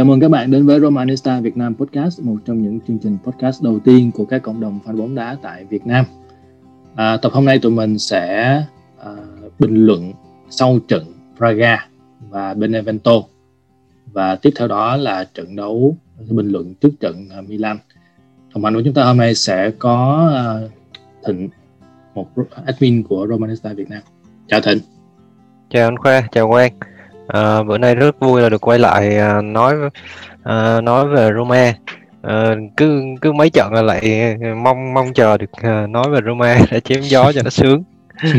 Chào mừng các bạn đến với Romanista Việt Nam Podcast, một trong những chương trình podcast đầu tiên của các cộng đồng fan bóng đá tại Việt Nam. À, tập hôm nay tụi mình sẽ à, bình luận sau trận Praga và Benevento và tiếp theo đó là trận đấu bình luận trước trận à, Milan. Đồng hành của chúng ta hôm nay sẽ có à, Thịnh, một admin của Romanista Việt Nam. Chào Thịnh. Chào anh Khoa, chào Quang. À, bữa nay rất vui là được quay lại à, nói à, nói về Roma. À, cứ cứ mấy trận là lại mong mong chờ được à, nói về Roma để chém gió cho nó sướng.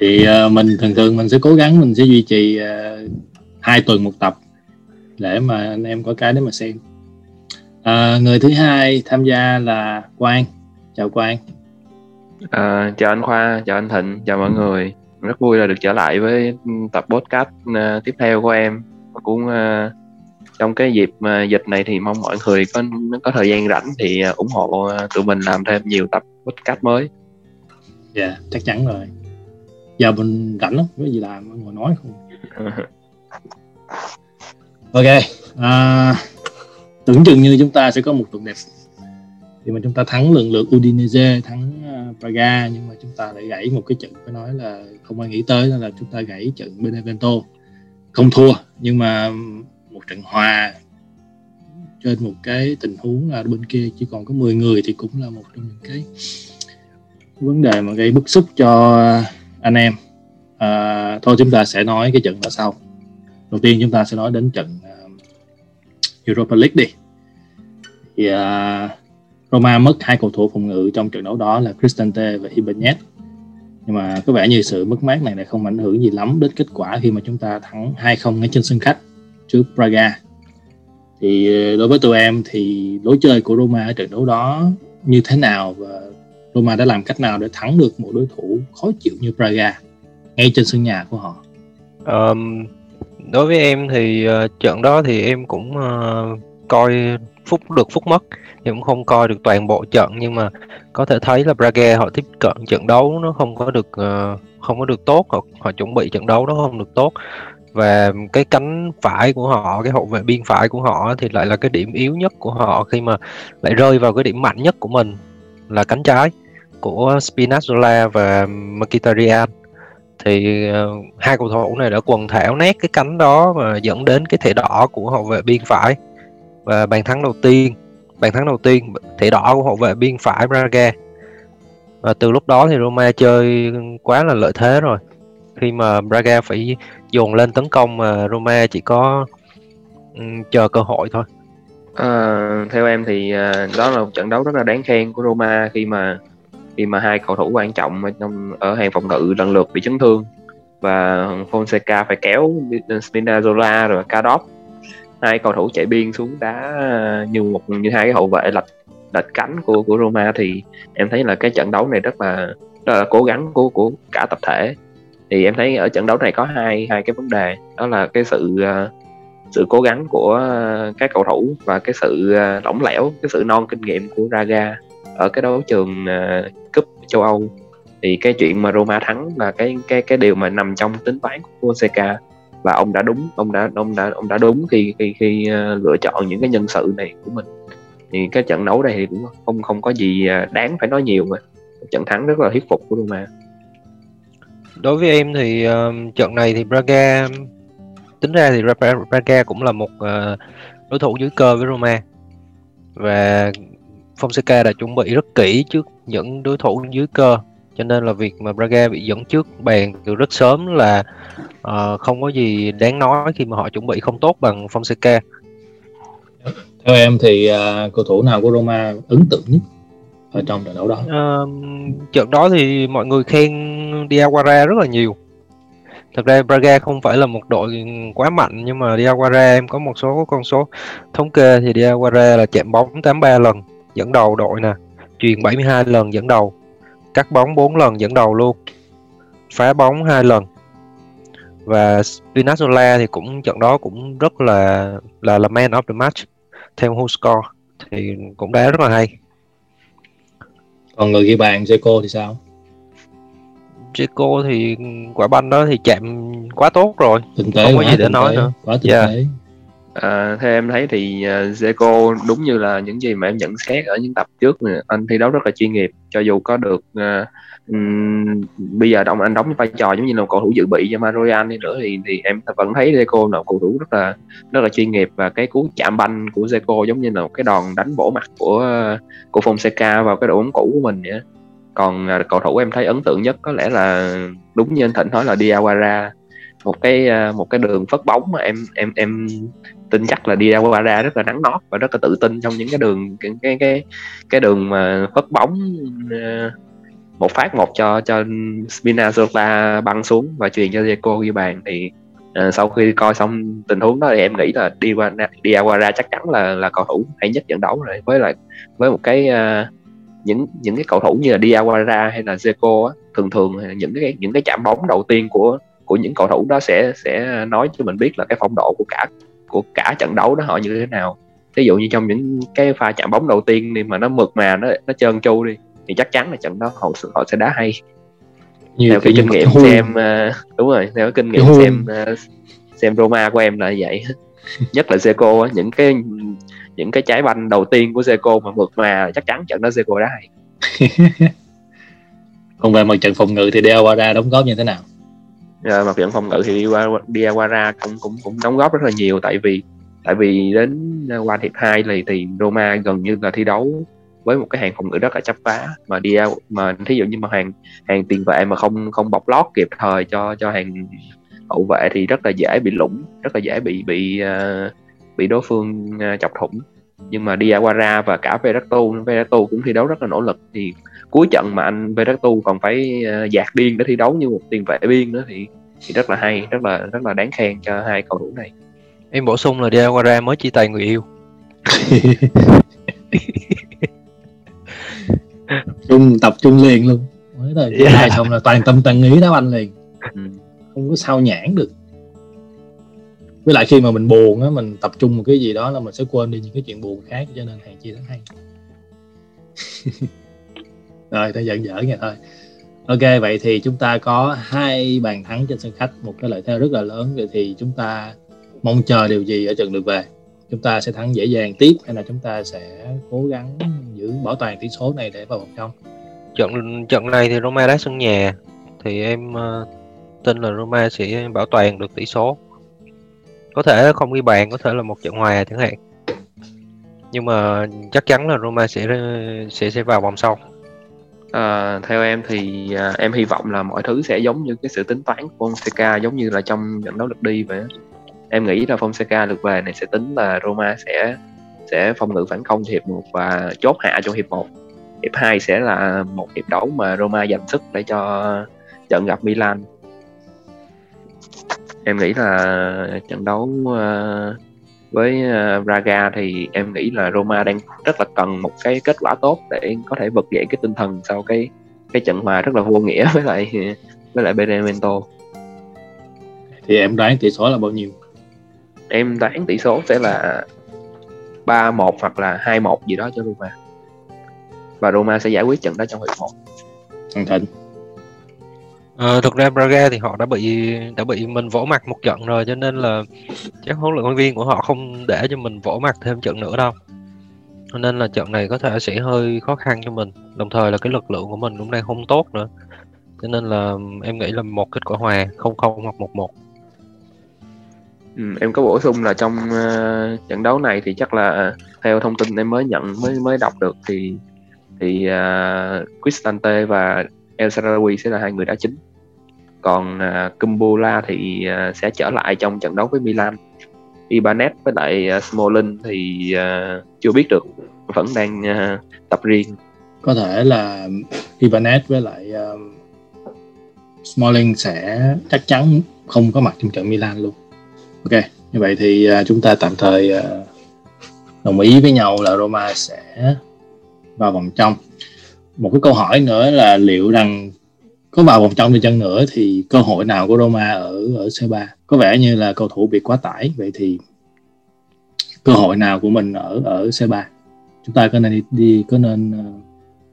thì uh, mình thường thường mình sẽ cố gắng mình sẽ duy trì uh, hai tuần một tập để mà anh em có cái để mà xem. À, người thứ hai tham gia là Quang. Chào Quang. À, chào anh Khoa, chào anh Thịnh, chào mọi người rất vui là được trở lại với tập podcast uh, tiếp theo của em và cũng uh, trong cái dịp uh, dịch này thì mong mọi người có có thời gian rảnh thì uh, ủng hộ uh, tụi mình làm thêm nhiều tập podcast mới. Dạ yeah, chắc chắn rồi. Giờ mình rảnh lắm, có gì làm ngồi nói không? ok, uh, tưởng chừng như chúng ta sẽ có một tuần đẹp thì mà chúng ta thắng lần lượt Udinese thắng Praga nhưng mà chúng ta lại gãy một cái trận phải nói là không ai nghĩ tới là chúng ta gãy trận Benevento. Không thua nhưng mà một trận hòa trên một cái tình huống là bên kia chỉ còn có 10 người thì cũng là một trong những cái vấn đề mà gây bức xúc cho anh em. À, thôi chúng ta sẽ nói cái trận đó sau. Đầu tiên chúng ta sẽ nói đến trận uh, Europa League đi. Thì uh, Roma mất hai cầu thủ phòng ngự trong trận đấu đó là Cristante và Ibanez nhưng mà có vẻ như sự mất mát này lại không ảnh hưởng gì lắm đến kết quả khi mà chúng ta thắng 2-0 ngay trên sân khách trước Braga thì ờ, đối với tụi em thì lối chơi của Roma ở trận đấu đó như thế nào và Roma đã làm cách nào để thắng được một đối thủ khó chịu như Braga ngay trên sân nhà của họ? Um, đối với em thì uh, trận đó thì em cũng uh, coi phút được phút mất thì cũng không coi được toàn bộ trận nhưng mà có thể thấy là Braga họ tiếp cận trận đấu nó không có được uh, không có được tốt họ họ chuẩn bị trận đấu nó không được tốt. Và cái cánh phải của họ cái hậu vệ biên phải của họ thì lại là cái điểm yếu nhất của họ khi mà lại rơi vào cái điểm mạnh nhất của mình là cánh trái của Spinazzola và Mkhitaryan. Thì uh, hai cầu thủ này đã quần thảo nét cái cánh đó và dẫn đến cái thẻ đỏ của hậu vệ biên phải và bàn thắng đầu tiên bàn thắng đầu tiên thẻ đỏ của hậu vệ biên phải Braga. Và từ lúc đó thì Roma chơi quá là lợi thế rồi. Khi mà Braga phải dồn lên tấn công mà Roma chỉ có um, chờ cơ hội thôi. À, theo em thì à, đó là một trận đấu rất là đáng khen của Roma khi mà khi mà hai cầu thủ quan trọng ở, trong, ở hàng phòng ngự lần lượt bị chấn thương. Và Fonseca phải kéo Spinazzola rồi Cadop hai cầu thủ chạy biên xuống đá ờ, như một, như hai cái hậu vệ lệch lệch cánh của của Roma thì em thấy là cái trận đấu này rất là rất là cố gắng của của cả tập thể. Thì em thấy ở trận đấu này có hai hai cái vấn đề, đó là cái sự ờ, sự cố gắng của ờ, các cầu thủ và cái sự lỏng lẻo, cái sự non kinh nghiệm của Raga ở cái đấu trường cúp châu Âu. Thì cái chuyện mà Roma thắng là cái cái cái điều mà nằm trong tính toán của Fonseca và ông đã đúng ông đã ông đã ông đã đúng khi khi khi ờ, lựa chọn những cái nhân sự này của mình. Thì cái trận đấu này thì cũng không không có gì ờ, đáng phải nói nhiều mà. Trận thắng rất là thuyết phục của Roma. Đối với em thì uh, trận này thì Braga tính ra thì Braga cũng là một uh, đối thủ dưới cơ với Roma. Và Fonseca đã chuẩn bị rất kỹ trước những đối thủ dưới cơ cho nên là việc mà Braga bị dẫn trước bàn từ rất sớm là uh, không có gì đáng nói khi mà họ chuẩn bị không tốt bằng Fonseca. Theo em thì uh, cầu thủ nào của Roma ấn tượng nhất ở trong trận đấu đó? Uh, trận đó thì mọi người khen Diawara rất là nhiều. Thật ra Braga không phải là một đội quá mạnh nhưng mà Diawara em có một số con số thống kê thì Diawara là chạm bóng 83 lần dẫn đầu đội nè truyền 72 lần dẫn đầu cắt bóng 4 lần dẫn đầu luôn. Phá bóng hai lần. Và Spinazzola thì cũng trận đó cũng rất là là là man of the match. Theo who score thì cũng đá rất là hay. Còn người ghi bàn Zico thì sao? Zico thì quả banh đó thì chạm quá tốt rồi. Tinh tế không có gì để nói nữa. quá tinh Dạ. tế À, theo em thấy thì uh, Zeko đúng như là những gì mà em nhận xét ở những tập trước anh thi đấu rất là chuyên nghiệp cho dù có được uh, um, bây giờ ông anh đóng vai trò giống như là một cầu thủ dự bị cho Maroyan đi nữa thì thì em vẫn thấy Zeko là một cầu thủ rất là rất là chuyên nghiệp và cái cú chạm banh của Zeko giống như là một cái đòn đánh bổ mặt của của Fonseca vào cái đội bóng cũ của mình vậy. Còn uh, cầu thủ em thấy ấn tượng nhất có lẽ là đúng như anh Thịnh nói là Diawara một cái ờ, một cái đường phất bóng mà em em em tin chắc là đi ra qua ra rất là nắng nót và rất là tự tin trong những cái đường cái cái cái, cái đường mà phất bóng ờ, một phát một cho cho Spinazzola băng xuống và truyền cho Deco ghi bàn. Thì uh, sau khi coi xong tình huống đó thì em nghĩ là đi qua đi qua ra chắc chắn là là cầu thủ hay nhất trận đấu rồi. Với lại với một cái uh, những những cái cầu thủ như là Diawara hay là Zeko á, thường thường những cái những cái chạm bóng đầu tiên của của những cầu thủ đó sẽ sẽ nói cho mình biết là cái phong độ của cả của cả trận đấu đó họ như thế nào. Ví dụ như trong những cái pha chạm bóng đầu tiên đi mà nó mượt mà nó nó trơn tru đi thì chắc chắn là trận đó họ họ sẽ đá hay. Như theo cái kinh nghiệm huông. xem ờ, đúng rồi theo cái kinh nghiệm xem ờ, xem Roma của em là vậy. Nhất là á, những cái những cái trái banh đầu tiên của Zeko mà mượt mà chắc chắn trận đó Zeko đá hay. Còn về mặt trận phòng ngự thì Diawara đóng góp như thế nào Ờ, Rồi, mặt trận phòng ngự thì đi qua Dea qua ra cũng cũng cũng đóng góp rất là nhiều. Tại vì tại vì đến ờ, qua hiệp 2 thì thì Roma gần như là thi đấu với một cái hàng phòng ngự rất là chấp phá mà đi mà thí dụ như mà hàng hàng tiền vệ mà không không bọc lót kịp thời cho cho hàng hậu vệ thì rất là dễ bị lủng rất là dễ bị bị ờ, bị đối phương chọc thủng nhưng mà Diawara và cả Verrattu Verrattu cũng thi đấu rất là nỗ lực thì cuối trận mà anh Verrattu còn phải uh, dạt điên để thi đấu như một tiền vệ biên nữa thì thì rất là hay rất là rất là đáng khen cho hai cầu thủ này em bổ sung là Diawara mới chia tay người yêu chung tập trung liền luôn mới rồi Yeah. yeah. xong là toàn tâm toàn ý đá banh liền ừ. không có sao nhãn được với lại khi mà mình buồn á mình tập trung một cái gì đó là mình sẽ quên đi những cái chuyện buồn khác cho nên hàng chia rất hay. Rồi tôi giận dở nghe thôi. Ok vậy thì chúng ta có hai bàn thắng trên sân khách một cái lợi thế rất là lớn vậy thì chúng ta mong chờ điều gì ở trận lượt về? Chúng ta sẽ thắng dễ dàng tiếp hay là chúng ta sẽ cố gắng giữ bảo toàn tỷ số này để vào vòng trong? Trận trận này thì Roma đá sân nhà thì em uh, tin là Roma sẽ bảo toàn được tỷ số có thể không ghi bàn có thể là một trận hòa chẳng hạn. Nhưng mà chắc chắn là Roma sẽ sẽ sẽ vào vòng sau. À, theo em thì à, em hy vọng là mọi thứ sẽ giống như cái sự tính toán của Fonseca giống như là trong trận đấu lượt đi vậy em nghĩ là Fonseca lượt về này sẽ tính là Roma sẽ sẽ phòng ngự phản công hiệp 1 và chốt hạ trong hiệp 1 hiệp 2 sẽ là một hiệp đấu mà Roma dành sức để cho trận gặp Milan em nghĩ là trận đấu ờ, với ờ, Braga thì em nghĩ là Roma đang rất là cần một cái kết quả tốt để có thể vực dậy cái tinh thần sau cái cái trận hòa rất là vô nghĩa với lại với lại Benevento thì em đoán tỷ số là bao nhiêu? Em đoán tỷ số sẽ là 3-1 hoặc là 2-1 gì đó cho Roma. Và Roma sẽ giải quyết trận đó trong hiệp 1 thằng thịnh Ờ, thực ra Braga thì họ đã bị đã bị mình vỗ mặt một trận rồi cho nên là chắc huấn luyện viên của họ không để cho mình vỗ mặt thêm trận nữa đâu. Cho nên là trận này có thể sẽ hơi khó khăn cho mình đồng thời là cái lực lượng của mình cũng đang không tốt nữa. Cho nên là em nghĩ là một kết quả hòa không không hoặc một một. Ừ, em có bổ sung là trong uh, trận đấu này thì chắc là ờ, theo thông tin em mới nhận mới mới đọc được thì thì uh, Cristante và El Sarawi sẽ là hai người đá chính còn à, uh, Kumbula thì uh, sẽ trở lại trong trận đấu với Milan. Ibanez với lại à, uh, Smolin thì uh, chưa biết được vẫn đang uh, tập riêng. Có thể là Ibanez với lại uh, Smalling sẽ chắc chắn không có mặt trong trận Milan luôn. Ok như vậy thì uh, chúng ta tạm thời uh, đồng ý với nhau là Roma sẽ vào vòng trong. Một cái câu hỏi nữa là liệu rằng có vào vòng trong đi chân nữa thì cơ hội nào của Roma ở ở C3 có vẻ như là cầu thủ bị quá tải vậy thì cơ hội nào của mình ở ở C3 chúng ta có nên đi, đi có nên ờ,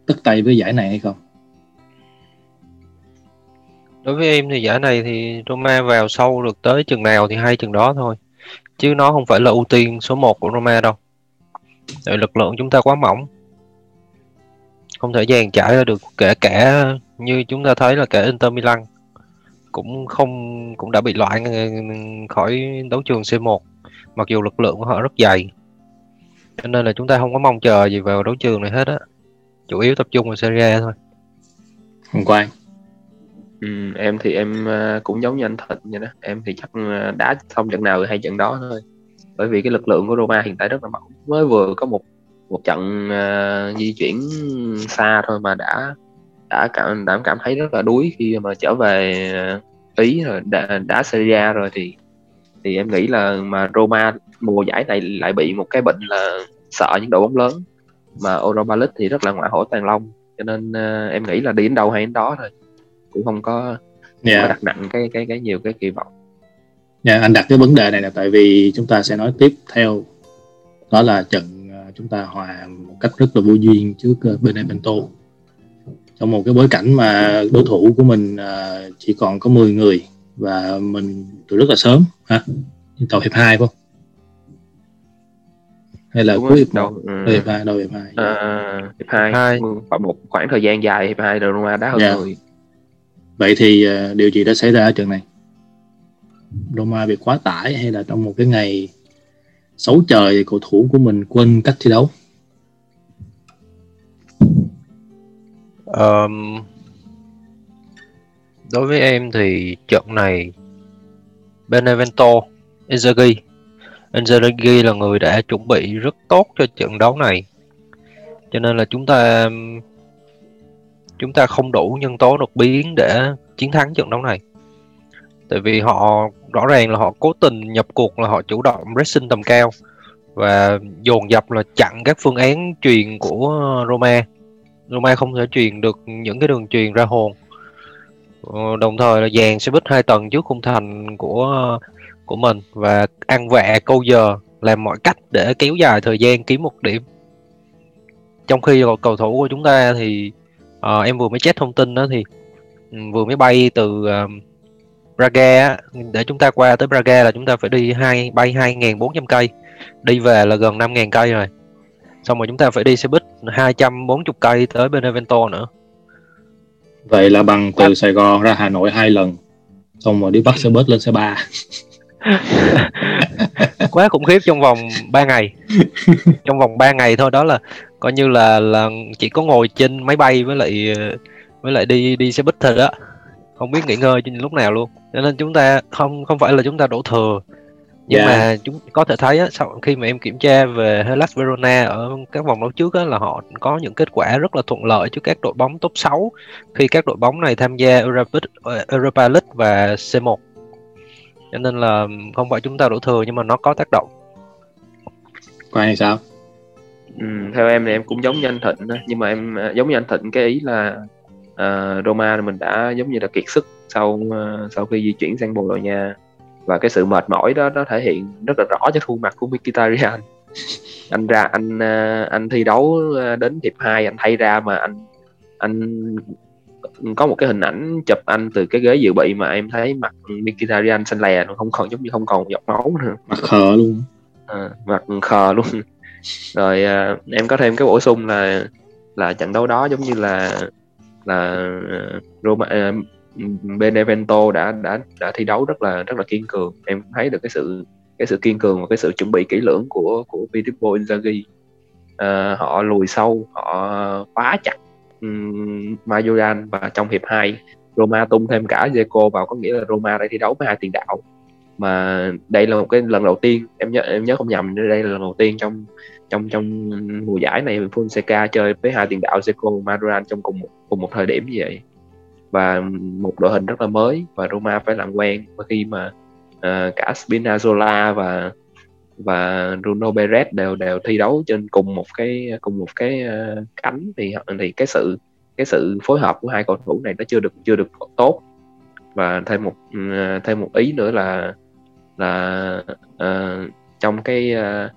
tất tay với giải này hay không? Đối với em thì giải này thì Roma vào sâu được tới chừng nào thì hay chừng đó thôi. Chứ nó không phải là ưu tiên số 1 của Roma đâu. Tại lực lượng chúng ta quá mỏng không thể dàn trải ra được kể cả như chúng ta thấy là cả Inter Milan cũng không cũng đã bị loại khỏi đấu trường C1 mặc dù lực lượng của họ rất dày cho nên là chúng ta không có mong chờ gì vào đấu trường này hết á. Chủ yếu tập trung vào Serie A thôi. Hồng Quang ừ, em thì em ờ, cũng giống như anh Thịnh vậy đó. Em thì chắc ờ, đá xong trận nào hay trận đó thôi. Bởi vì cái lực lượng của Roma hiện tại rất là mỏng. Mới vừa có một một trận uh, di chuyển xa thôi mà đã đã cảm đã cảm thấy rất là đuối khi mà trở về ý rồi đã, đã Serie rồi thì thì em nghĩ là mà Roma mùa giải này lại bị một cái bệnh là sợ những đội bóng lớn mà Europa League thì rất là ngoại hổ tàn long cho nên uh, em nghĩ là đi đến đâu hay đến đó thôi cũng không có, yeah. không có dạ. đặt nặng cái cái cái nhiều cái kỳ vọng. Dạ, yeah, anh đặt cái vấn đề này là tại vì chúng ta sẽ nói tiếp theo đó là trận ờ, chúng ta hòa một cách rất là vô duyên trước ờ, Benevento trong một cái bối cảnh mà đối thủ của mình chỉ còn có 10 người và mình từ rất là sớm ha? Tàu hiệp hai không? Hay là cuối hiệp đầu ừ. hiệp hai đầu hiệp hai. À, hiệp hai. Hai. Khoảng một khoảng thời gian dài hiệp hai Roma đá hơn yeah. Dạ. người vậy thì uh, điều gì đã xảy ra ở trận này? Roma bị quá tải hay là trong một cái ngày xấu trời cầu thủ của mình quên cách thi đấu um, đối với em thì trận này Benevento Inzaghi. Inzaghi là người đã chuẩn bị rất tốt cho trận đấu này. Cho nên là chúng ta chúng ta không đủ nhân tố đột biến để chiến thắng trận đấu này. Tại vì họ rõ ràng là họ cố tình nhập cuộc là họ chủ động pressing tầm cao và dồn dập là chặn các phương án truyền của Roma. Roma không thể truyền được những cái đường truyền ra hồn. Ờ, đồng thời là dàn sẽ bích hai tầng trước khung thành của của mình và ăn vạ câu giờ làm mọi cách để kéo dài thời gian kiếm một điểm. Trong khi cầu thủ của chúng ta thì à, em vừa mới check thông tin đó thì ừ, vừa mới bay từ uh, Braga để chúng ta qua tới Braga là chúng ta phải đi hai bay 2.400 cây. Đi về là gần 5.000 cây rồi xong rồi chúng ta phải đi xe buýt 240 cây tới Benevento nữa. Vậy là bằng từ Sài Gòn ra Hà Nội hai lần xong rồi đi bắt xe buýt lên xe ba. Quá khủng khiếp trong vòng 3 ngày. Trong vòng 3 ngày thôi đó là coi như là là chỉ có ngồi trên máy bay với lại với lại đi đi xe buýt thôi đó. Không biết nghỉ ngơi lúc nào luôn. Cho nên chúng ta không không phải là chúng ta đổ thừa nhưng yeah. Dạ. mà chúng có thể thấy á, sau khi mà em kiểm tra về Hellas Verona ở các vòng đấu trước á, là họ có những kết quả rất là thuận lợi cho các đội bóng top 6 khi các đội bóng này tham gia Europa, Europa League và C1 cho nên là không phải chúng ta đổ thừa nhưng mà nó có tác động Quang thì sao ừ, theo em thì em cũng giống như anh Thịnh đó. nhưng mà em à, giống như anh Thịnh cái ý là uh, Roma mình đã giống như là kiệt sức sau uh, sau khi di chuyển sang Bồ Đào Nha và cái sự mệt mỏi đó nó thể hiện rất là rõ trên khuôn mặt của Mkhitaryan. Anh ra anh uh, anh thi đấu đến hiệp 2 anh thay ra mà anh anh có một cái hình ảnh chụp anh từ cái ghế dự bị mà em thấy mặt Mkhitaryan xanh lè không còn giống như không còn giọt máu nữa. Mặt khờ luôn. À, mặt khờ luôn. Rồi à, em có thêm cái bổ sung là là trận đấu đó giống như là là Roma Ừ, Benevento đã đã đã thi đấu rất là rất là kiên cường. Em thấy được cái sự cái sự kiên cường và cái sự chuẩn bị kỹ lưỡng của của Filippo Inzaghi. À, họ lùi sâu họ phá chặt ừ, um, Majoran và trong hiệp 2 Roma tung thêm cả Zeko vào có nghĩa là Roma đã thi đấu với hai tiền đạo. Mà đây là một cái lần đầu tiên em nhớ em nhớ không nhầm đây là lần đầu tiên trong trong trong mùa giải này Fonseca chơi với hai tiền đạo Zeko và Majoran trong cùng một cùng một thời điểm như vậy và một đội hình rất là mới và Roma phải làm quen và khi mà uh, cả Spinazzola và và Bruno Perez đều đều thi đấu trên cùng một cái cùng một cái uh, cánh. Thì thì cái sự cái sự phối hợp của hai cầu thủ này nó chưa được chưa được tốt. Và thêm một uh, thêm một ý nữa là là uh, trong cái uh,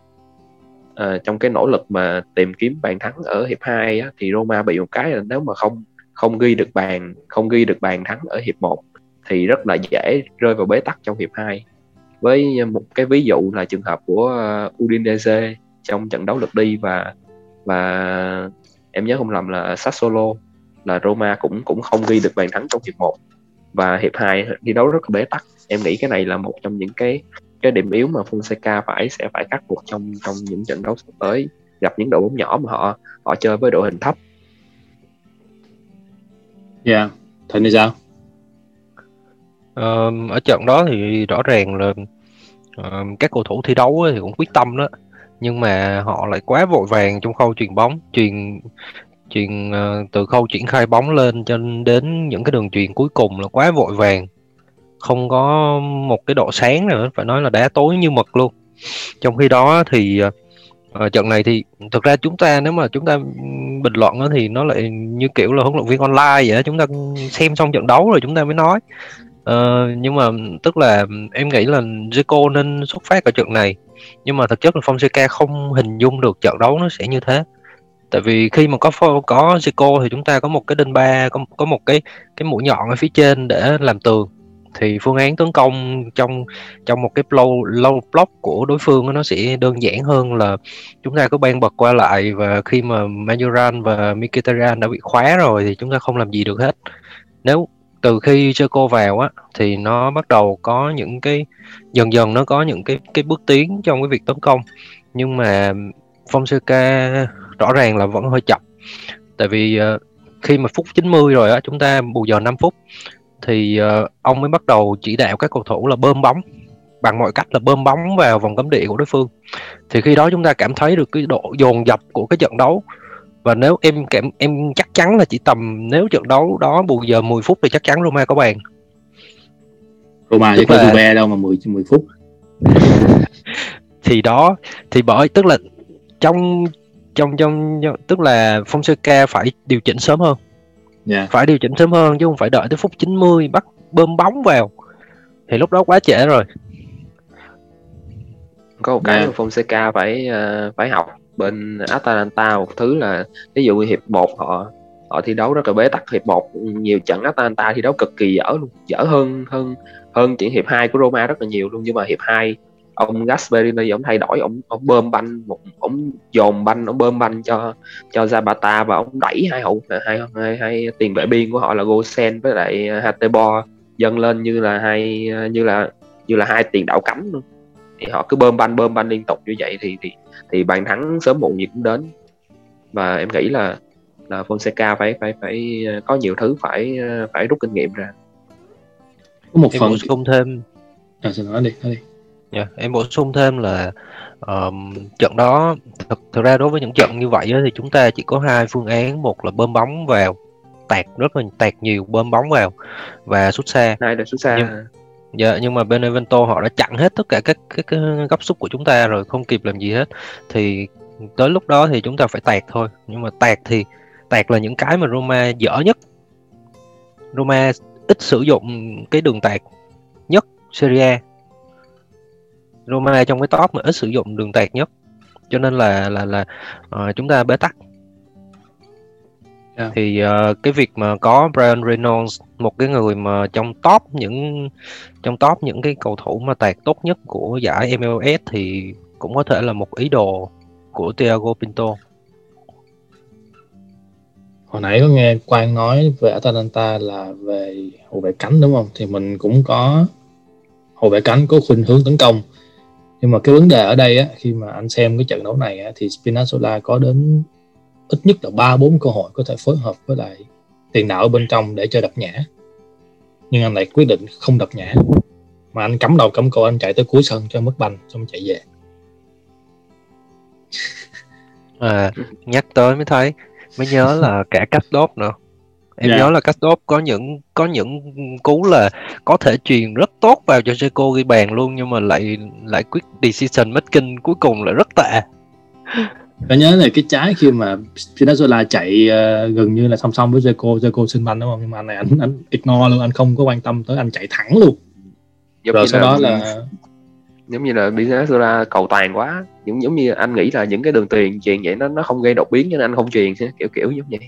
uh, trong cái nỗ lực mà tìm kiếm bàn thắng ở hiệp 2 á, thì Roma bị một cái là nếu mà không không ghi được bàn, không ghi được bàn thắng ở hiệp 1 thì rất là dễ rơi vào bế tắc trong hiệp 2 với một cái ví dụ là trường hợp của uh, Udinese trong trận đấu lượt đi và và em nhớ không lầm là Sassuolo là Roma cũng cũng không ghi được bàn thắng trong hiệp 1 và hiệp 2 thi đấu rất là bế tắc em nghĩ cái này là một trong những cái cái điểm yếu mà Fonseca phải, sẽ phải khắc phục trong trong những trận đấu sắp tới, gặp những đội bóng nhỏ mà họ họ chơi với đội hình thấp. Dạ, yeah. Thành thì sao? Uh, ở trận đó thì rõ ràng là uh, các cầu thủ thi đấu thì cũng quyết tâm đó nhưng mà họ lại quá vội vàng trong khâu truyền bóng truyền truyền uh, ờ, từ khâu triển khai bóng lên cho đến những cái đường truyền cuối cùng là quá vội vàng không có một cái độ sáng nào phải nói là đá tối như mực luôn trong khi đó thì uh, Ờ, trận này thì thực ra chúng ta nếu mà chúng ta ừ, bình luận đó, thì nó lại như kiểu là huấn luyện viên online vậy đó. chúng ta xem xong trận đấu rồi chúng ta mới nói. À, nhưng mà ừ, tức là ừ, em nghĩ là Zico nên xuất phát ở trận này. Nhưng mà thực chất là Fonseca không hình dung được trận đấu nó sẽ như thế. Tại vì khi mà có có Zico thì chúng ta có một cái đinh ba có có một cái cái mũi nhọn ở phía trên để làm tường thì phương án tấn công trong trong một cái low low block của đối phương nó sẽ đơn giản hơn là chúng ta cứ ban bật qua lại và khi mà Majoran và Mkhitaryan đã bị khóa rồi thì chúng ta không làm gì được hết. Nếu từ khi cô vào á thì nó bắt đầu có những cái dần dần nó có những cái cái bước tiến trong cái việc tấn công. Nhưng mà Fonseca rõ ràng là vẫn hơi chậm. Tại vì uh, khi mà phút 90 rồi á chúng ta bù giờ 5 phút thì uh, ông mới bắt đầu chỉ đạo các cầu thủ là bơm bóng bằng mọi cách là bơm bóng vào vòng cấm địa của đối phương. Thì khi đó chúng ta cảm thấy được cái độ dồn dập của cái trận đấu. Và nếu em cảm em chắc chắn là chỉ tầm nếu trận đấu đó bù giờ 10 phút thì chắc chắn Roma có bàn. Roma chứ có là... Juve đâu mà 10 10 phút. Thì đó thì bởi tức là trong trong trong tức là Fonseca phải điều chỉnh sớm hơn yeah. Dạ. phải điều chỉnh sớm hơn chứ không phải đợi tới phút 90 bắt bơm bóng vào thì lúc đó quá trễ rồi có một cái yeah. Dạ. Fonseca phải uh, phải học bên Atalanta một thứ là ví dụ hiệp 1 họ họ thi đấu rất là bế tắc hiệp 1 nhiều trận Atalanta thi đấu cực kỳ dở luôn dở hơn hơn hơn chuyện hiệp 2 của Roma rất là nhiều luôn nhưng mà hiệp 2 ông Gasperini ông thay đổi ông ông bơm banh một ông dồn banh ông bơm banh cho cho Zapata và ông đẩy hai hậu hai hai, hai tiền vệ biên của họ là Gosen với lại Hatebo dâng lên như là hai như là như là hai tiền đạo cắm luôn. Thì họ cứ bơm banh bơm banh liên tục như vậy thì thì thì bàn thắng sớm muộn gì cũng đến. Và em nghĩ là là Fonseca phải phải phải có nhiều thứ phải phải rút kinh nghiệm ra. Có một em phần không thêm. À xin nói đi nói đi Yeah, dạ, em bổ sung thêm là um, trận đó thực, thực ra đối với những trận như vậy thì chúng ta chỉ có hai phương án một là bơm bóng vào tạt rất là tạt nhiều bơm bóng vào và xuất xa. Hai là xuất xa. Nhưng, dạ, nhưng mà Benevento họ đã chặn hết tất cả các các, các góc xúc của chúng ta rồi không kịp làm gì hết. Thì tới lúc đó thì chúng ta phải tạt thôi. Nhưng mà tạt thì tạt là những cái mà Roma dở nhất. Roma ít sử dụng cái đường tạt nhất Serie A Roma trong cái top mà ít sử dụng đường tạt nhất. Cho nên là là là uh, chúng ta bế tắc. Yeah. thì uh, cái việc mà có Brian Reynolds một cái người mà trong top những trong top những cái cầu thủ mà tạt tốt nhất của giải MLS thì cũng có thể là một ý đồ của Thiago Pinto. Hồi nãy có nghe Quang nói về Atalanta là về hậu vệ cánh đúng không? Thì mình cũng có hậu vệ cánh có khuynh hướng tấn công nhưng mà cái vấn đề ở đây á, khi mà anh xem cái trận đấu này á, thì Spinazzola có đến ít nhất là ba bốn cơ hội có thể phối hợp với lại tiền đạo ở bên trong để cho đập nhã. Nhưng anh lại quyết định không đập nhã. Mà anh cắm đầu cắm cổ anh chạy tới cuối sân cho mất banh xong chạy về. À, nhắc tới mới thấy mới nhớ là cả cách đốt nữa em yeah. Dạ. nhớ là Castop có những có những cú là có thể truyền rất tốt vào cho Seco ghi bàn luôn nhưng mà lại lại quyết decision making cuối cùng là rất tệ có nhớ là cái trái khi mà Spinazzola chạy uh, gần như là song song với Seco Seco xin banh đúng không nhưng mà anh này anh anh ignore luôn anh không có quan tâm tới anh chạy thẳng luôn giống rồi sau là, đó là giống như là Spinazzola cầu toàn quá giống giống như anh nghĩ là những cái đường truyền truyền vậy nó nó không gây đột biến cho nên anh không truyền kiểu kiểu giống vậy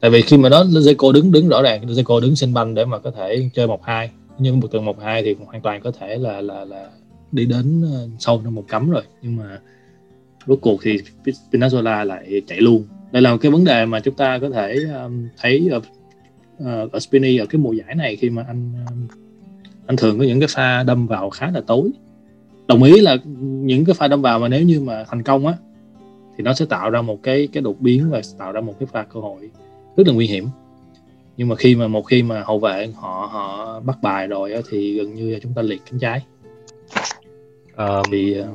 tại vì khi mà đó Zeko đứng đứng rõ ràng Zeko đứng sân banh để mà có thể chơi một hai. Nhưng một tuần một hai thì hoàn toàn có thể là là là đi đến ờ, sâu trong một cấm rồi. Nhưng mà rốt cuộc thì Spinazzola lại chạy luôn. Đây là một cái vấn đề mà chúng ta có thể um, thấy ở, uh, ở Spini ở cái mùa giải này khi mà anh um, anh thường có những cái pha đâm vào khá là tối. Đồng ý là những cái pha đâm vào mà nếu như mà thành công á thì nó sẽ tạo ra một cái cái đột biến và tạo ra một cái pha cơ hội rất là nguy hiểm. Nhưng mà khi mà một khi mà hậu vệ họ họ bắt bài rồi á, thì gần như là chúng ta liệt cánh trái. Ờ, thì uh,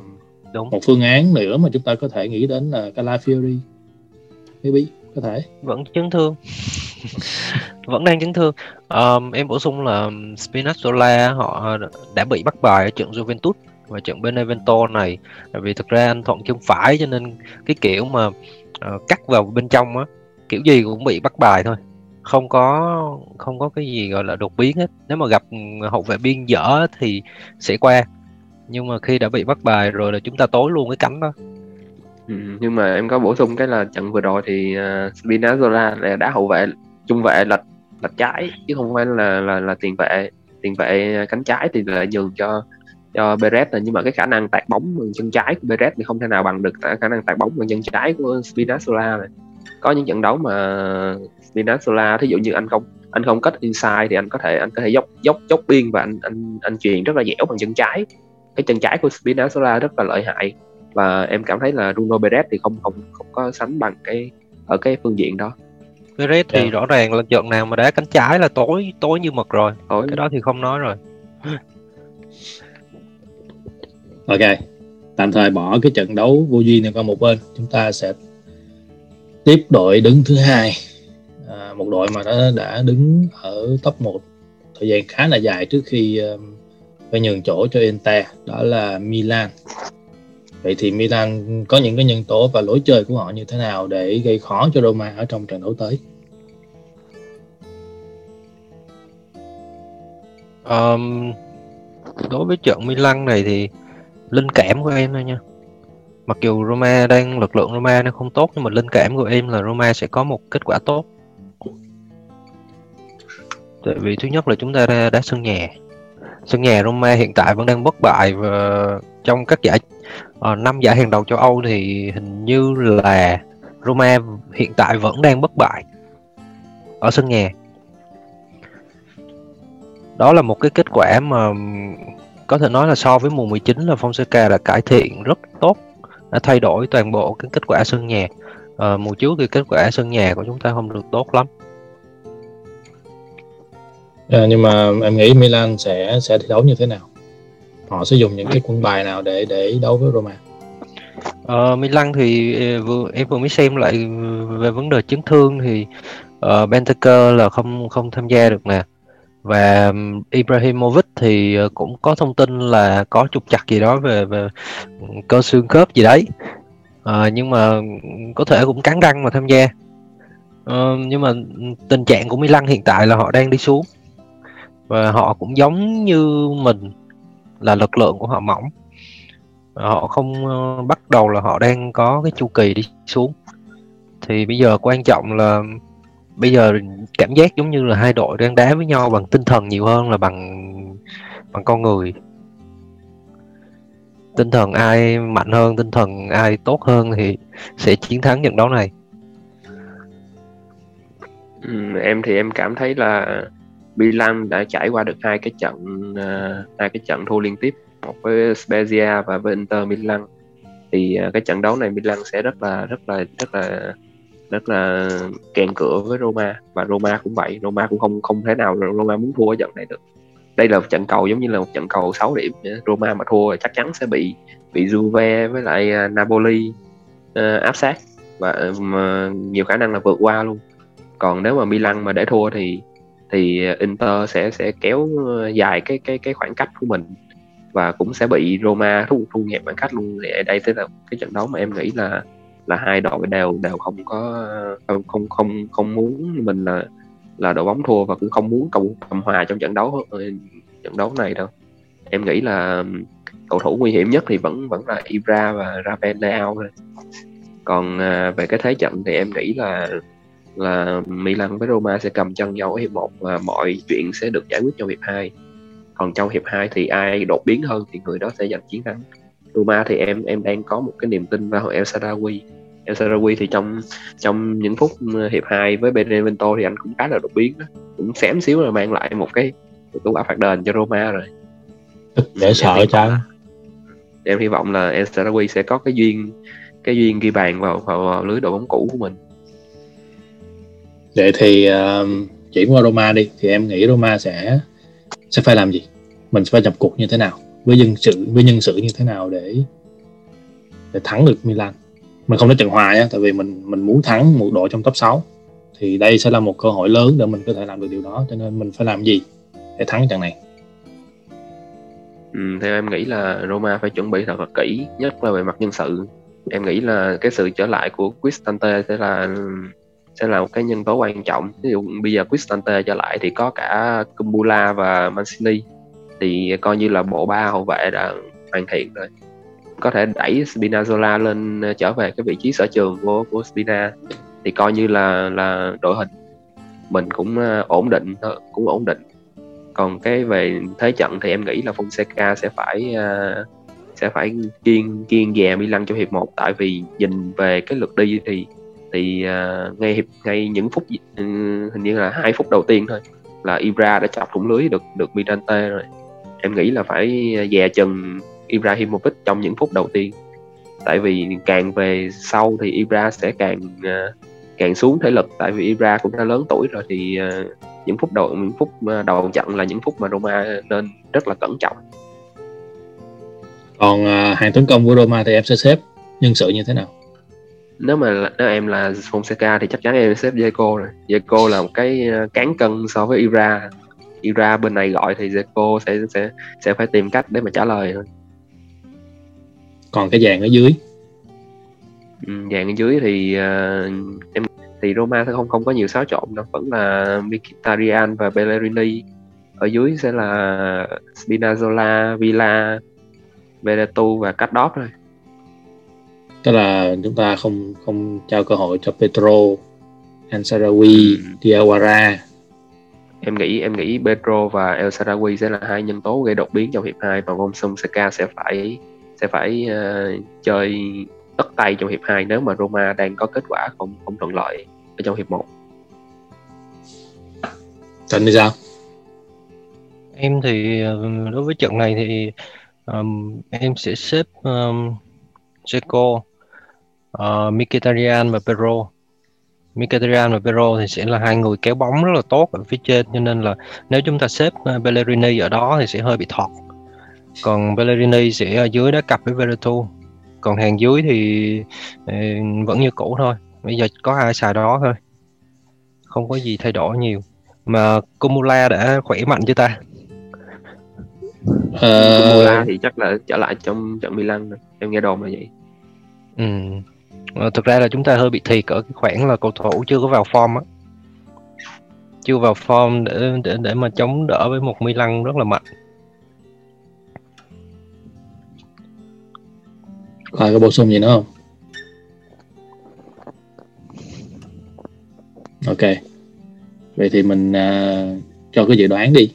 đúng. một phương án nữa mà chúng ta có thể nghĩ đến là Calafiori maybe có thể. Vẫn chấn thương. Vẫn đang chấn thương. Ờm, em bổ sung là Spinazzola họ đã bị bắt bài ở trận Juventus và trận Benevento này. Tại vì thực ra anh thuận chân phải cho nên cái kiểu mà ờ, cắt vào bên trong á kiểu gì cũng bị bắt bài thôi. Không có không có cái gì gọi là đột biến hết. Nếu mà gặp hậu vệ biên dở thì sẽ qua. Nhưng mà khi đã bị bắt bài rồi là chúng ta tối luôn cái cánh đó. Ừ, nhưng mà em có bổ sung cái là trận vừa rồi thì uh, Spinazzola là đá hậu vệ trung vệ lệch lệch trái chứ không phải là là là tiền vệ tiền vệ cánh trái thì lại nhường cho cho Perez là nhưng mà cái khả năng tạt bóng bằng chân trái của Perez thì không thể nào bằng được khả năng tạt bóng bằng chân trái của Spinazzola này có những trận đấu mà Spinazzola thí dụ như anh không anh không kết inside thì anh có thể anh có thể dốc dốc dốc biên và anh anh anh truyền rất là dẻo bằng chân trái. Cái chân trái của Spinazzola rất là lợi hại và em cảm thấy là Bruno Perez thì không không không có sánh bằng cái ở cái phương diện đó. Perez thì Dạ. rõ ràng là trận nào mà đá cánh trái là tối tối như mực rồi. Tối. Cái đó thì không nói rồi. Ok. Tạm thời bỏ cái trận đấu vô duyên này qua một bên. Chúng ta sẽ tiếp đội đứng thứ hai. À, một đội mà đã đã đứng ở top 1 thời gian khá là dài trước khi um, phải nhường chỗ cho Inter đó là Milan. Vậy thì Milan có những cái nhân tố và lối chơi của họ như thế nào để gây khó cho Roma ở trong trận đấu tới? Um, đối với trận Milan này thì linh cảm của em thôi nha mặc dù Roma đang lực lượng Roma nó không tốt nhưng mà linh cảm của em là Roma sẽ có một kết quả tốt. Tại vì thứ nhất là chúng ta đã đá sân nhà. Sân nhà Roma hiện tại vẫn đang bất bại và trong các giải uh, năm giải hàng đầu châu Âu thì hình như là Roma hiện tại vẫn đang bất bại ở sân nhà. Đó là một cái kết quả mà có thể nói là so với mùa 19 là Fonseca đã cải thiện rất tốt đã thay đổi toàn bộ cái kết quả sân nhà. Ờ, mùa trước thì kết quả sân nhà của chúng ta không được tốt lắm. À, nhưng mà em nghĩ Milan sẽ sẽ thi đấu như thế nào? Họ sẽ dùng những cái quân bài nào để để đấu với Roma? Ờ, Milan thì ờ, vừa em vừa mới xem lại về vấn đề chấn thương thì uh, Bentancur là không không tham gia được nè và Ibrahimovic thì ờ, cũng có thông tin là có trục chặt gì đó về về cơ xương khớp gì đấy. À, nhưng mà có thể cũng cắn răng mà tham gia. À, nhưng mà tình trạng của Milan hiện tại là họ đang đi xuống. Và họ cũng giống như mình là lực lượng của họ mỏng. Họ không bắt đầu là họ đang có cái chu kỳ đi xuống. Thì bây giờ quan trọng là bây giờ cảm giác giống như là hai đội đang đá với nhau bằng tinh thần nhiều hơn là bằng bằng con người. Tinh thần ai mạnh hơn tinh thần ai tốt hơn thì sẽ chiến thắng trận đấu này. Ừ, em thì em cảm thấy là Milan đã trải qua được hai cái trận uh, hai cái trận thua liên tiếp một với Spezia và với Inter Milan. Thì uh, cái trận đấu này Milan sẽ rất là rất là rất là rất là kèn cửa với Roma và Roma cũng vậy Roma cũng không không thể nào Roma muốn thua ở trận này được. Đây là một trận cầu giống như là một trận cầu 6 điểm. Roma mà thua chắc chắn sẽ bị bị Juve với lại à, Napoli uh, áp sát. Và uh, nhiều khả năng là vượt qua luôn. Còn nếu mà Milan mà để thua thì thì Inter sẽ sẽ kéo dài cái cái cái khoảng cách của mình. Và cũng sẽ bị Roma thu thu hẹp khoảng cách luôn. Thì đây sẽ là cái trận đấu mà em nghĩ là là hai đội đều đều không có ờ, không không không, không muốn mình là là đội bóng thua và cũng không muốn cầm cầm hòa trong trận đấu ờ, trận đấu này đâu. Em nghĩ là cầu thủ nguy hiểm nhất thì vẫn vẫn là Ibra và Rafael Leao thôi. Còn ờ, về cái thế trận thì em nghĩ là là Milan với Roma sẽ cầm chân nhau ở hiệp 1 và mọi chuyện sẽ được giải quyết trong hiệp 2 còn trong hiệp 2 thì ai đột biến hơn thì người đó sẽ giành chiến thắng. Roma thì em em đang có một cái niềm tin vào El Sarawi El Sarawi thì trong trong những phút hiệp 2 với Benevento thì anh cũng khá là đột biến đó. Cũng xém xíu là mang lại một cái một cái quả phạt đền cho Roma rồi. Để sợ cho em hy vọng là El Sarawi sẽ có cái duyên cái duyên ghi bàn vào vào, vào lưới đội bóng cũ của mình. Vậy thì uh, chuyển qua Roma đi. Thì em nghĩ Roma sẽ sẽ phải làm gì? Mình sẽ phải nhập cuộc như thế nào với nhân sự với nhân sự như thế nào để để thắng được Milan? Mình không nói trận hòa nhé tại vì mình mình muốn thắng một đội trong top 6 thì đây sẽ là một cơ hội lớn để mình có thể làm được điều đó cho nên mình phải làm gì để thắng trận này? Ừ, theo em nghĩ là Roma phải chuẩn bị thật là kỹ nhất là về mặt nhân sự. Em nghĩ là cái sự trở lại của Cristante sẽ là sẽ là một cái nhân tố quan trọng. Ví dụ bây giờ Cristante trở lại thì có cả Kumbula và Mancini thì coi như là bộ ba hậu vệ đã hoàn thiện rồi. Có thể đẩy Spinazzola lên ờ, trở về cái vị trí sở trường của của Spina. Thì coi như là là đội hình mình cũng ờ, ổn định ờ, cũng ổn định. Còn cái về thế trận thì em nghĩ là Fonseca sẽ phải uh, sẽ phải kiên kiên dè Milan trong hiệp 1 tại vì nhìn về cái lượt đi thì thì uh, ngay hiệp ngay những phút uh, hình như là hai phút đầu tiên thôi là Ibra đã chọc thủng lưới được được Mirante rồi em nghĩ là phải dè chừng Ibrahimovic trong những phút đầu tiên. Tại vì càng về sau thì Ibra sẽ càng uh, càng xuống thể lực. Tại vì Ibra cũng đã lớn tuổi rồi thì uh, những phút đầu những phút đầu trận là những phút mà Roma nên rất là cẩn trọng. Còn hàng tấn công của Roma thì em sẽ xếp nhân sự như thế nào? Nếu mà nếu em là Fonseca thì chắc chắn em xếp Zeko rồi. Zeko là một cái cán cân so với Ibra Ibra bên này gọi thì Zeko sẽ sẽ sẽ phải tìm cách để mà trả lời. Thôi còn cái dàn ở dưới? Ừ, dàn ở dưới thì uh, em thì Roma sẽ không không có nhiều xáo trộn đâu. Vẫn là Mkhitaryan và Bellerini ở dưới sẽ là Spinazzola, Villa, Veretu và Kadov thôi. Tức là chúng ta không không trao cơ hội cho Petro, Ansarawi, ừ. Diawara em nghĩ em nghĩ Pedro và El Sarawi sẽ là hai nhân tố gây đột biến trong hiệp 2 và Von Saka sẽ phải sẽ phải uh, chơi tất tay trong hiệp 2 nếu mà Roma đang có kết quả không không thuận lợi ở trong hiệp 1. Trần thì sao? Em thì ờ, đối với trận này thì um, em sẽ xếp um, Seco, uh, Mkhitaryan và Pedro. Mkhitaryan và Pedro thì sẽ là hai người kéo bóng rất là tốt ở phía trên cho nên là nếu chúng ta xếp Bellerini ở đó thì sẽ hơi bị thọt. Còn Bellerini sẽ ở dưới đá cặp với Veretout. Còn hàng dưới thì ừ, vẫn như cũ thôi. Bây giờ có hai xài đó thôi. Không có gì thay đổi nhiều. Mà Kumula đã khỏe mạnh chưa ta? Uh... Kumula thì chắc là trở lại trong trận Milan em nghe đồn là vậy. Ừ. Ờ, thực ra là chúng ta hơi bị thiệt ở cái khoảng là cầu thủ chưa có vào form á chưa vào form để để để mà chống đỡ với một Milan rất là mạnh Khoa có bổ sung gì nữa không? Ok. Vậy thì mình uh, cho cái dự đoán đi.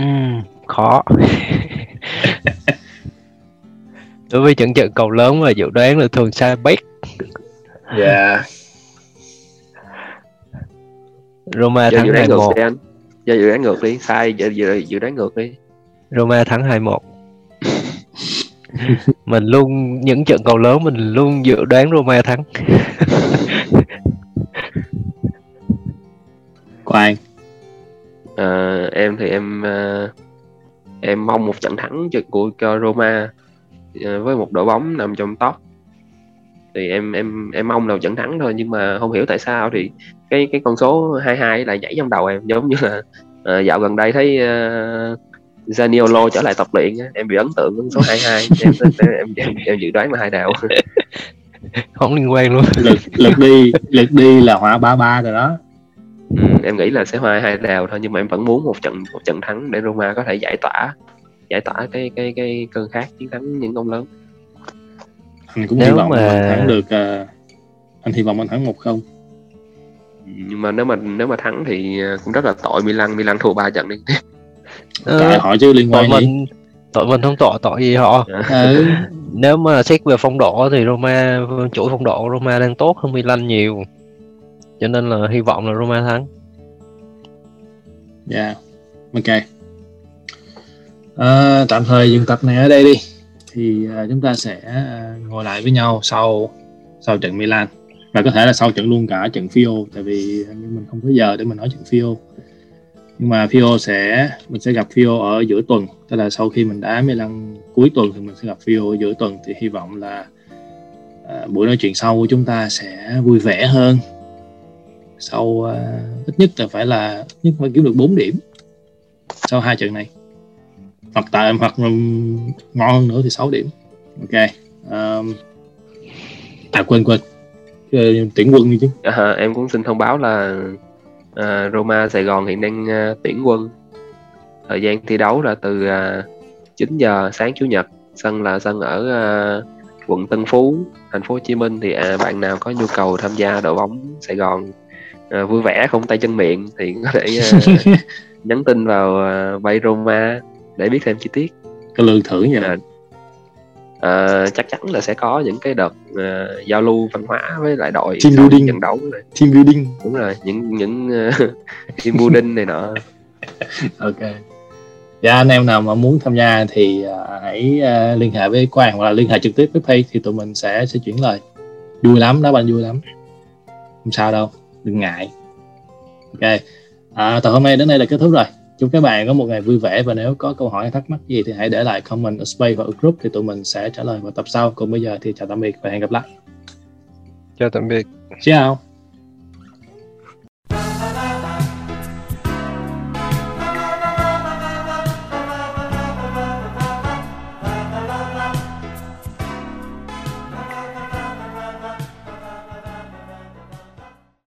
Uhm, khó. Đối với trận trận cầu lớn mà dự đoán là thường sai bét. Dạ. Yeah. Roma thắng 2-1 giờ dự đoán ngược đi sai giờ dự, dự đoán ngược đi Roma thắng 2-1 mình luôn những trận cầu lớn mình luôn dự đoán Roma thắng Quang à, em thì em uh, em mong một trận thắng của cho Roma uh, với một đội bóng nằm trong top. Thì em em em mong là trận thắng thôi nhưng mà không hiểu tại sao thì cái cái con số 22 lại nhảy trong đầu em giống như là uh, dạo gần đây thấy uh, Zaniolo trở lại tập luyện em bị ấn tượng con số 22 em, em, em, em, em dự đoán là hai đạo không liên quan luôn. Lực lực đi lực đi là hỏa ba ba rồi đó ừ, em nghĩ là sẽ hoa hai đào thôi nhưng mà em vẫn muốn một trận một trận thắng để Roma có thể giải tỏa giải tỏa cái cái cái cơn khát chiến thắng những ông lớn. Anh cũng Nếu hy vọng mà... thắng được uh, anh hy vọng anh thắng một không. Nhưng mà nếu mà nếu mà thắng thì ờ, cũng rất là tội Milan Milan thua ba trận liên tiếp Ờ, họ chứ liên tội quan gì mình tội mình không tội tội gì họ. Ừ. nếu mà xét về phong độ thì Roma chuỗi phong độ Roma đang tốt hơn Milan nhiều cho nên là hy vọng là Roma thắng. Dạ ok. À, tạm thời dừng tập này ở đây đi. Thì à, chúng ta sẽ à, ngồi lại với nhau sau sau trận Milan. Và có thể là sau trận luôn cả trận Fio tại vì mình không có giờ để mình nói trận Fio. Nhưng mà Fio sẽ mình sẽ gặp Fio ở giữa tuần. Tức là sau khi mình đá Milan cuối tuần thì mình sẽ gặp Fio ở giữa tuần. Thì hy vọng là à, buổi nói chuyện sau của chúng ta sẽ vui vẻ hơn sau uh, ít nhất là phải là ít nhất phải kiếm được 4 điểm sau hai trận này hoặc tại hoặc ngon hơn nữa thì 6 điểm ok um, à quên quên ờ, tuyển quân đi chứ À, em cũng xin thông báo là à, Roma Sài Gòn hiện đang à, tuyển quân. Thời gian thi đấu là từ à, 9 giờ sáng chủ nhật. Sân là sân ở à, quận Tân Phú, thành phố Hồ Chí Minh thì à, bạn nào có nhu cầu tham gia đội bóng Sài Gòn à, vui vẻ không tay chân miệng thì có thể à, nhắn tin vào à, bay Roma để biết thêm chi tiết. cái lương thưởng như À, là à, chắc chắn là sẽ có những cái đợt à, giao lưu văn hóa với lại đội Team building. trận đấu này. team building. Đúng rồi những những uh, team building này nọ. Ok. Dạ anh em nào mà muốn tham gia thì à, hãy à, liên hệ với Quang hoặc là liên hệ trực tiếp với Pay thì tụi mình sẽ sẽ chuyển lời. Vui lắm đó bạn vui lắm. Không sao đâu đừng ngại. Ok. À, tập hôm nay đến đây là kết thúc rồi. Chúc các bạn có một ngày vui vẻ và nếu có câu hỏi hay thắc mắc gì thì hãy để lại comment ở space và ở group thì tụi mình sẽ trả lời vào tập sau. Còn bây giờ thì chào tạm biệt và hẹn gặp lại. Chào tạm biệt. Ciao